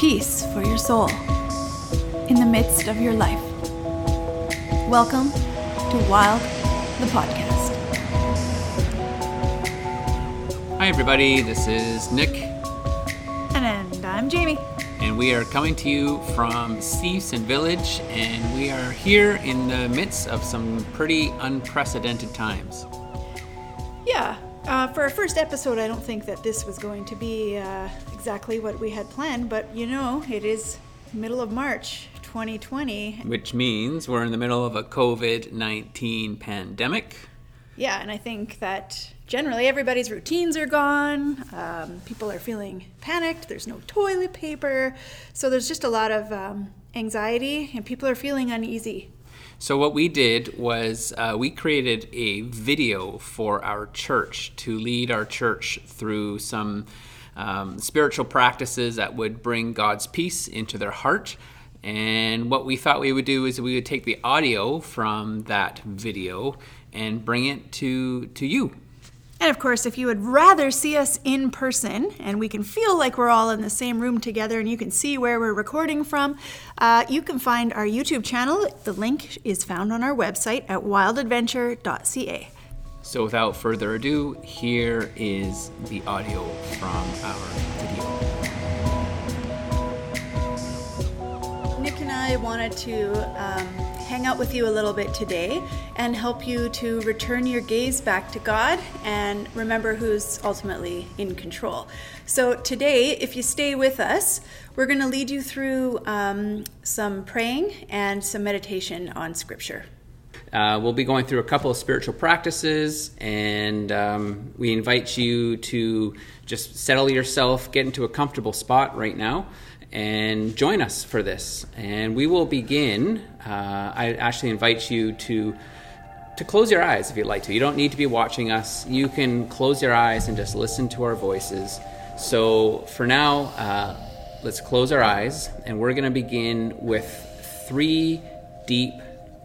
peace for your soul in the midst of your life. Welcome to Wild, the podcast. Hi, everybody. This is Nick, And, and I'm Jamie. and we are coming to you from Steveston Village, and we are here in the midst of some pretty unprecedented times. Yeah, uh, for our first episode, I don't think that this was going to be uh, exactly what we had planned, but you know, it is middle of March 2020. Which means we're in the middle of a COVID 19 pandemic. Yeah, and I think that generally everybody's routines are gone. Um, people are feeling panicked. There's no toilet paper. So there's just a lot of um, anxiety, and people are feeling uneasy. So, what we did was uh, we created a video for our church to lead our church through some um, spiritual practices that would bring God's peace into their heart. And what we thought we would do is we would take the audio from that video and bring it to, to you. And of course, if you would rather see us in person and we can feel like we're all in the same room together and you can see where we're recording from, uh, you can find our YouTube channel. The link is found on our website at wildadventure.ca. So, without further ado, here is the audio from our video. And I wanted to um, hang out with you a little bit today and help you to return your gaze back to God and remember who's ultimately in control. So, today, if you stay with us, we're going to lead you through um, some praying and some meditation on Scripture. Uh, we'll be going through a couple of spiritual practices, and um, we invite you to just settle yourself, get into a comfortable spot right now, and join us for this. And we will begin. Uh, I actually invite you to to close your eyes if you'd like to. You don't need to be watching us. You can close your eyes and just listen to our voices. So for now, uh, let's close our eyes, and we're going to begin with three deep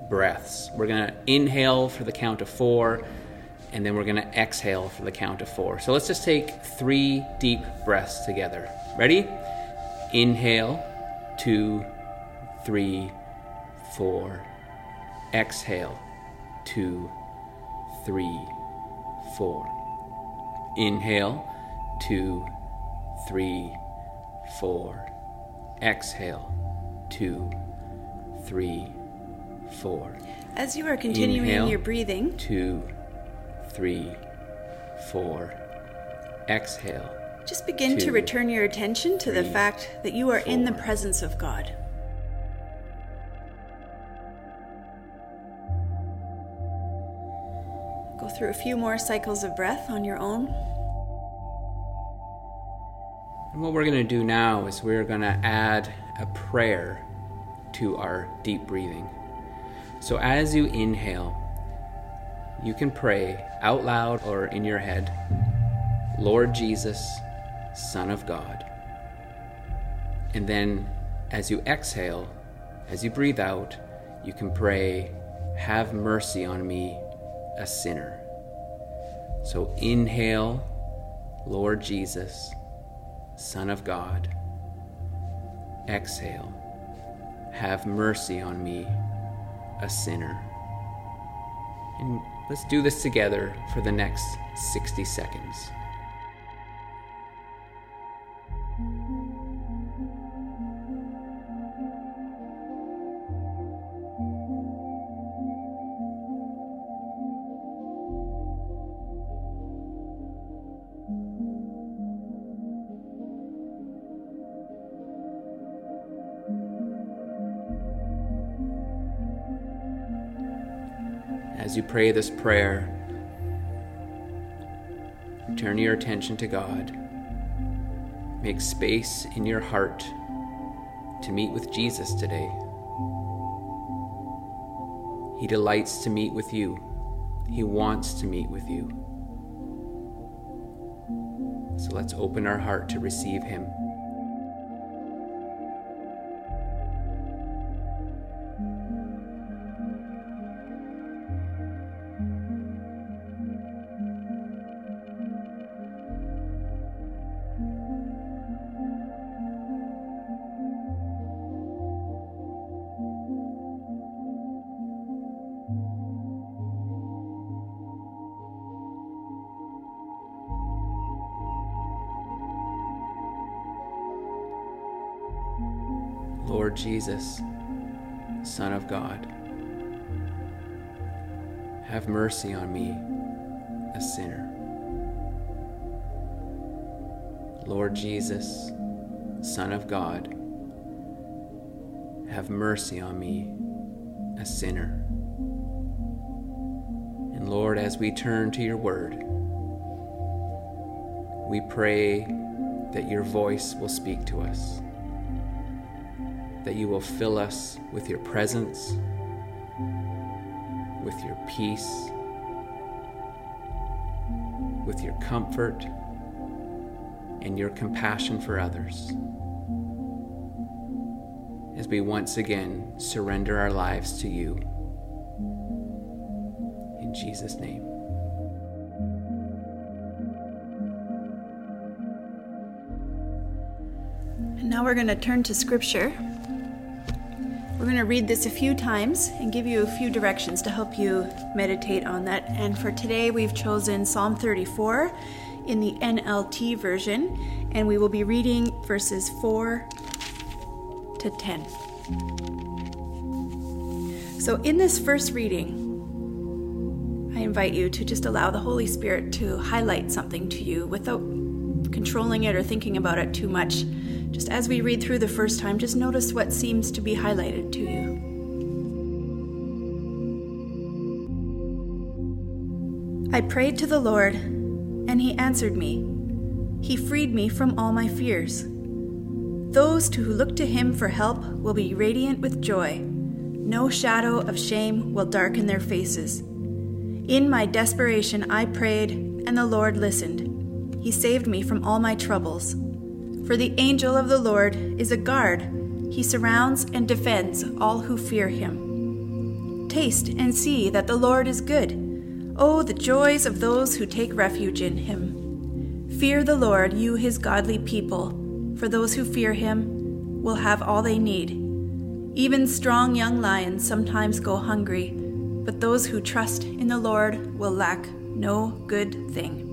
breaths. We're going to inhale for the count of four, and then we're going to exhale for the count of four. So let's just take three deep breaths together. Ready? Inhale, two, three, four. Exhale, two, three, four. Inhale, two, three, four. Exhale, two, three, four. As you are continuing Inhale. your breathing, Two, three, four. Exhale. just begin to return your attention to the fact that you are in the presence of God. Go through a few more cycles of breath on your own. And what we're going to do now is we're going to add a prayer to our deep breathing. So as you inhale, you can pray out loud or in your head Lord Jesus, Son of God. And then as you exhale, as you breathe out, you can pray, Have mercy on me, a sinner. So inhale, Lord Jesus, Son of God. Exhale, have mercy on me, a sinner. And let's do this together for the next 60 seconds. As you pray this prayer, turn your attention to God. Make space in your heart to meet with Jesus today. He delights to meet with you, He wants to meet with you. So let's open our heart to receive Him. Lord Jesus, Son of God, have mercy on me, a sinner. Lord Jesus, Son of God, have mercy on me, a sinner. And Lord, as we turn to your word, we pray that your voice will speak to us, that you will fill us with your presence, with your peace, with your comfort and your compassion for others as we once again surrender our lives to you. In Jesus' name. And now we're going to turn to scripture. We're going to read this a few times and give you a few directions to help you meditate on that. And for today, we've chosen Psalm 34 in the NLT version, and we will be reading verses 4 to 10. So, in this first reading, I invite you to just allow the Holy Spirit to highlight something to you without controlling it or thinking about it too much. Just as we read through the first time, just notice what seems to be highlighted to you. I prayed to the Lord and he answered me. He freed me from all my fears. Those who look to him for help will be radiant with joy. No shadow of shame will darken their faces. In my desperation, I prayed, and the Lord listened. He saved me from all my troubles. For the angel of the Lord is a guard, he surrounds and defends all who fear him. Taste and see that the Lord is good. Oh, the joys of those who take refuge in him. Fear the Lord, you his godly people, for those who fear him will have all they need. Even strong young lions sometimes go hungry, but those who trust in the Lord will lack no good thing.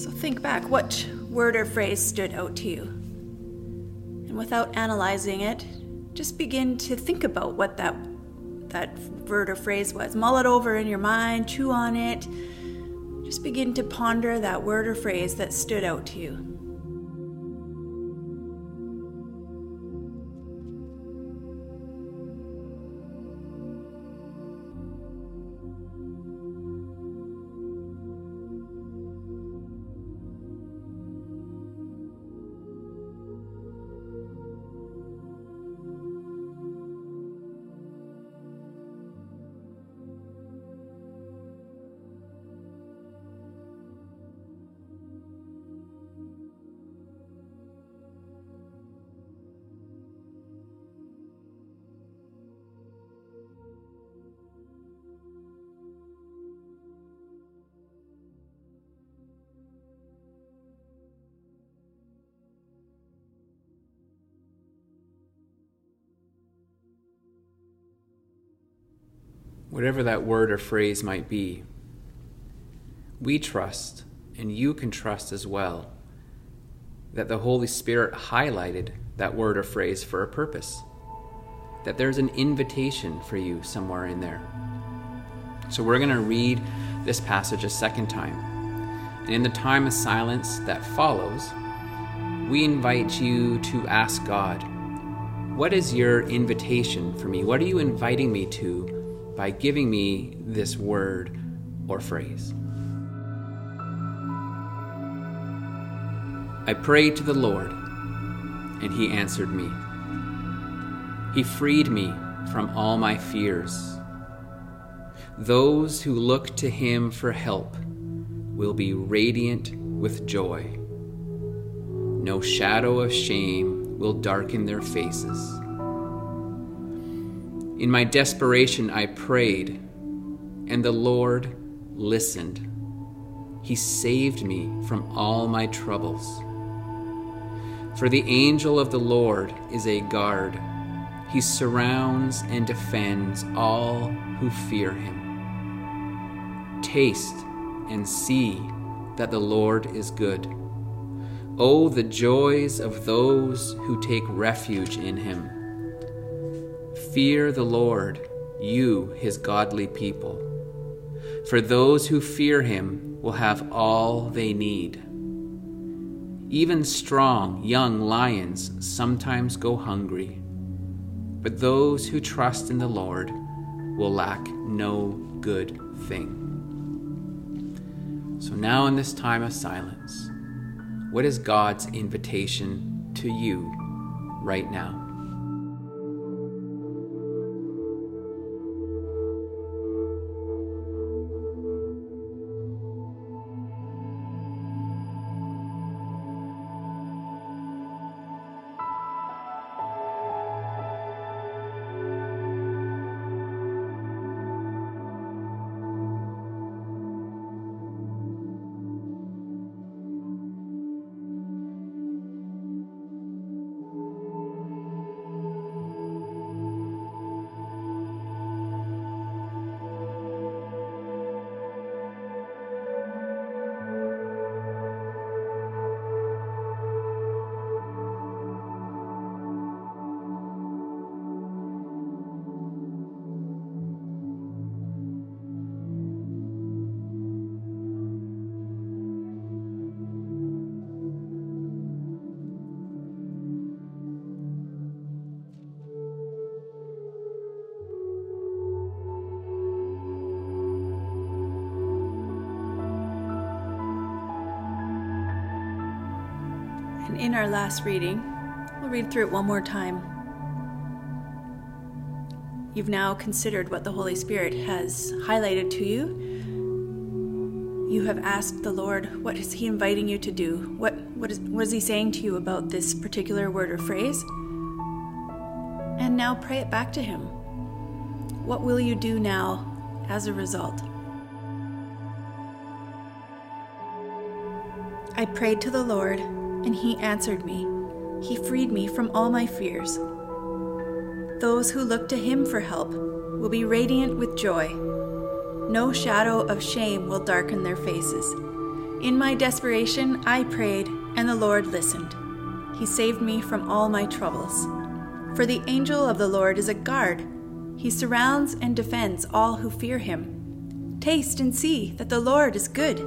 So think back what word or phrase stood out to you. And without analyzing it, just begin to think about what that that word or phrase was. Mull it over in your mind, chew on it. Just begin to ponder that word or phrase that stood out to you. Whatever that word or phrase might be, we trust, and you can trust as well, that the Holy Spirit highlighted that word or phrase for a purpose, that there's an invitation for you somewhere in there. So we're going to read this passage a second time. And in the time of silence that follows, we invite you to ask God, What is your invitation for me? What are you inviting me to by giving me this word or phrase. I prayed to the Lord, and He answered me. He freed me from all my fears. Those who look to Him for help will be radiant with joy. No shadow of shame will darken their faces. In my desperation, I prayed, and the Lord listened. He saved me from all my troubles. For the angel of the Lord is a guard. He surrounds and defends all who fear him. Taste and see that the Lord is good. Oh, the joys of those who take refuge in him. Fear the Lord, you, his godly people. For those who fear him will have all they need. Even strong young lions sometimes go hungry, but those who trust in the Lord will lack no good thing. So now, in this time of silence, what is God's invitation to you right now? In our last reading, we'll read through it one more time. You've now considered what the Holy Spirit has highlighted to you. You have asked the Lord, what is He inviting you to do? What, what, is, what is He saying to you about this particular word or phrase? And now pray it back to Him. What will you do now as a result? I prayed to the Lord and he answered me. He freed me from all my fears. Those who look to him for help will be radiant with joy. No shadow of shame will darken their faces. In my desperation, I prayed, and the Lord listened. He saved me from all my troubles. For the angel of the Lord is a guard. He surrounds and defends all who fear him. Taste and see that the Lord is good.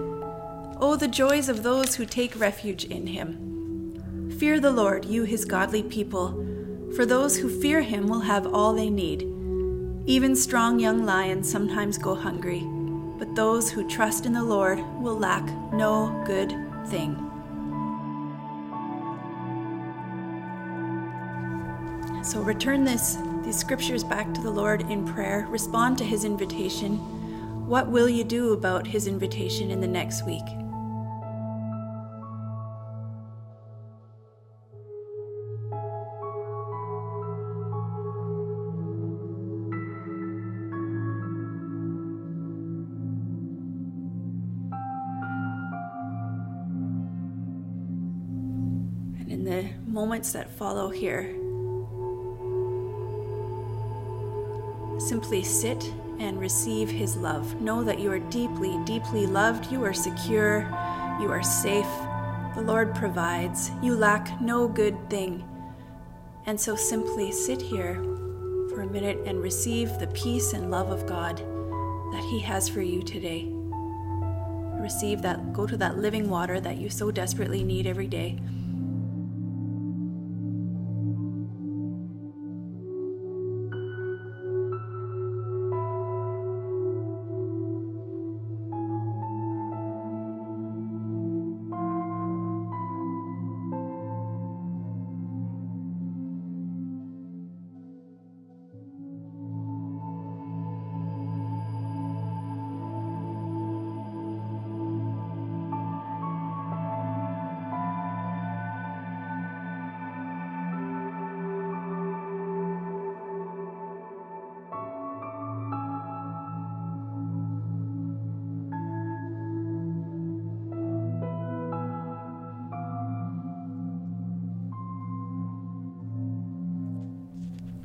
Oh, the joys of those who take refuge in him. Fear the Lord, you his godly people, for those who fear him will have all they need. Even strong young lions sometimes go hungry, but those who trust in the Lord will lack no good thing. So return this these scriptures back to the Lord in prayer, respond to his invitation. What will you do about his invitation in the next week? Moments that follow here, simply sit and receive His love. Know that you are deeply, deeply loved, you are secure, you are safe. The Lord provides, you lack no good thing. And so simply sit here for a minute and receive the peace and love of God that He has for you today. Receive that, go to that living water that you so desperately need every day.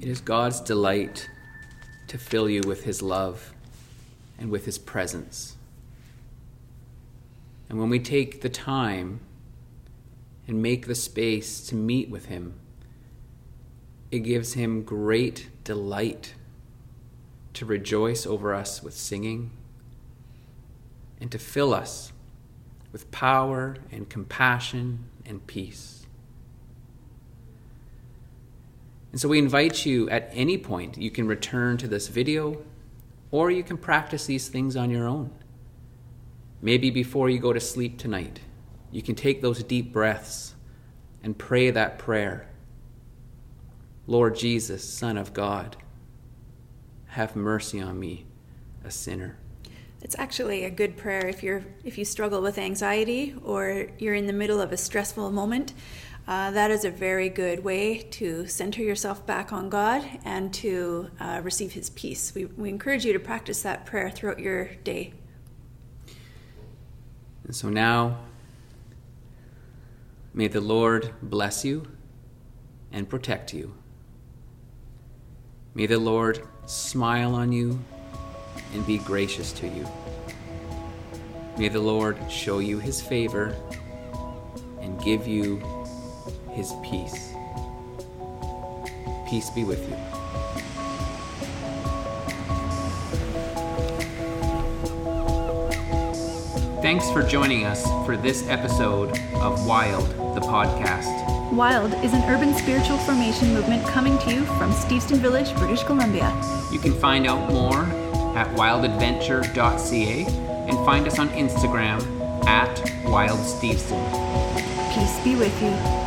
It is God's delight to fill you with His love and with His presence. And when we take the time and make the space to meet with Him. It gives Him great delight to rejoice over us with singing and to fill us with power and compassion and peace. And so we invite you at any point, you can return to this video or you can practice these things on your own. Maybe before you go to sleep tonight, you can take those deep breaths and pray that prayer Lord Jesus, Son of God, have mercy on me, a sinner. It's actually a good prayer if you're if you struggle with anxiety or you're in the middle of a stressful moment. Uh, that is a very good way to center yourself back on God and to uh, receive His peace. We, we encourage you to practice that prayer throughout your day. And so now, may the Lord bless you and protect you. May the Lord smile on you and be gracious to you. May the Lord show you his favor and give you his peace. Peace be with you. Thanks for joining us for this episode of Wild, the podcast. Wild is an urban spiritual formation movement coming to you from Steveston Village, British Columbia. You can find out more at wildadventure.ca and find us on Instagram at wildsteveston. Peace be with you.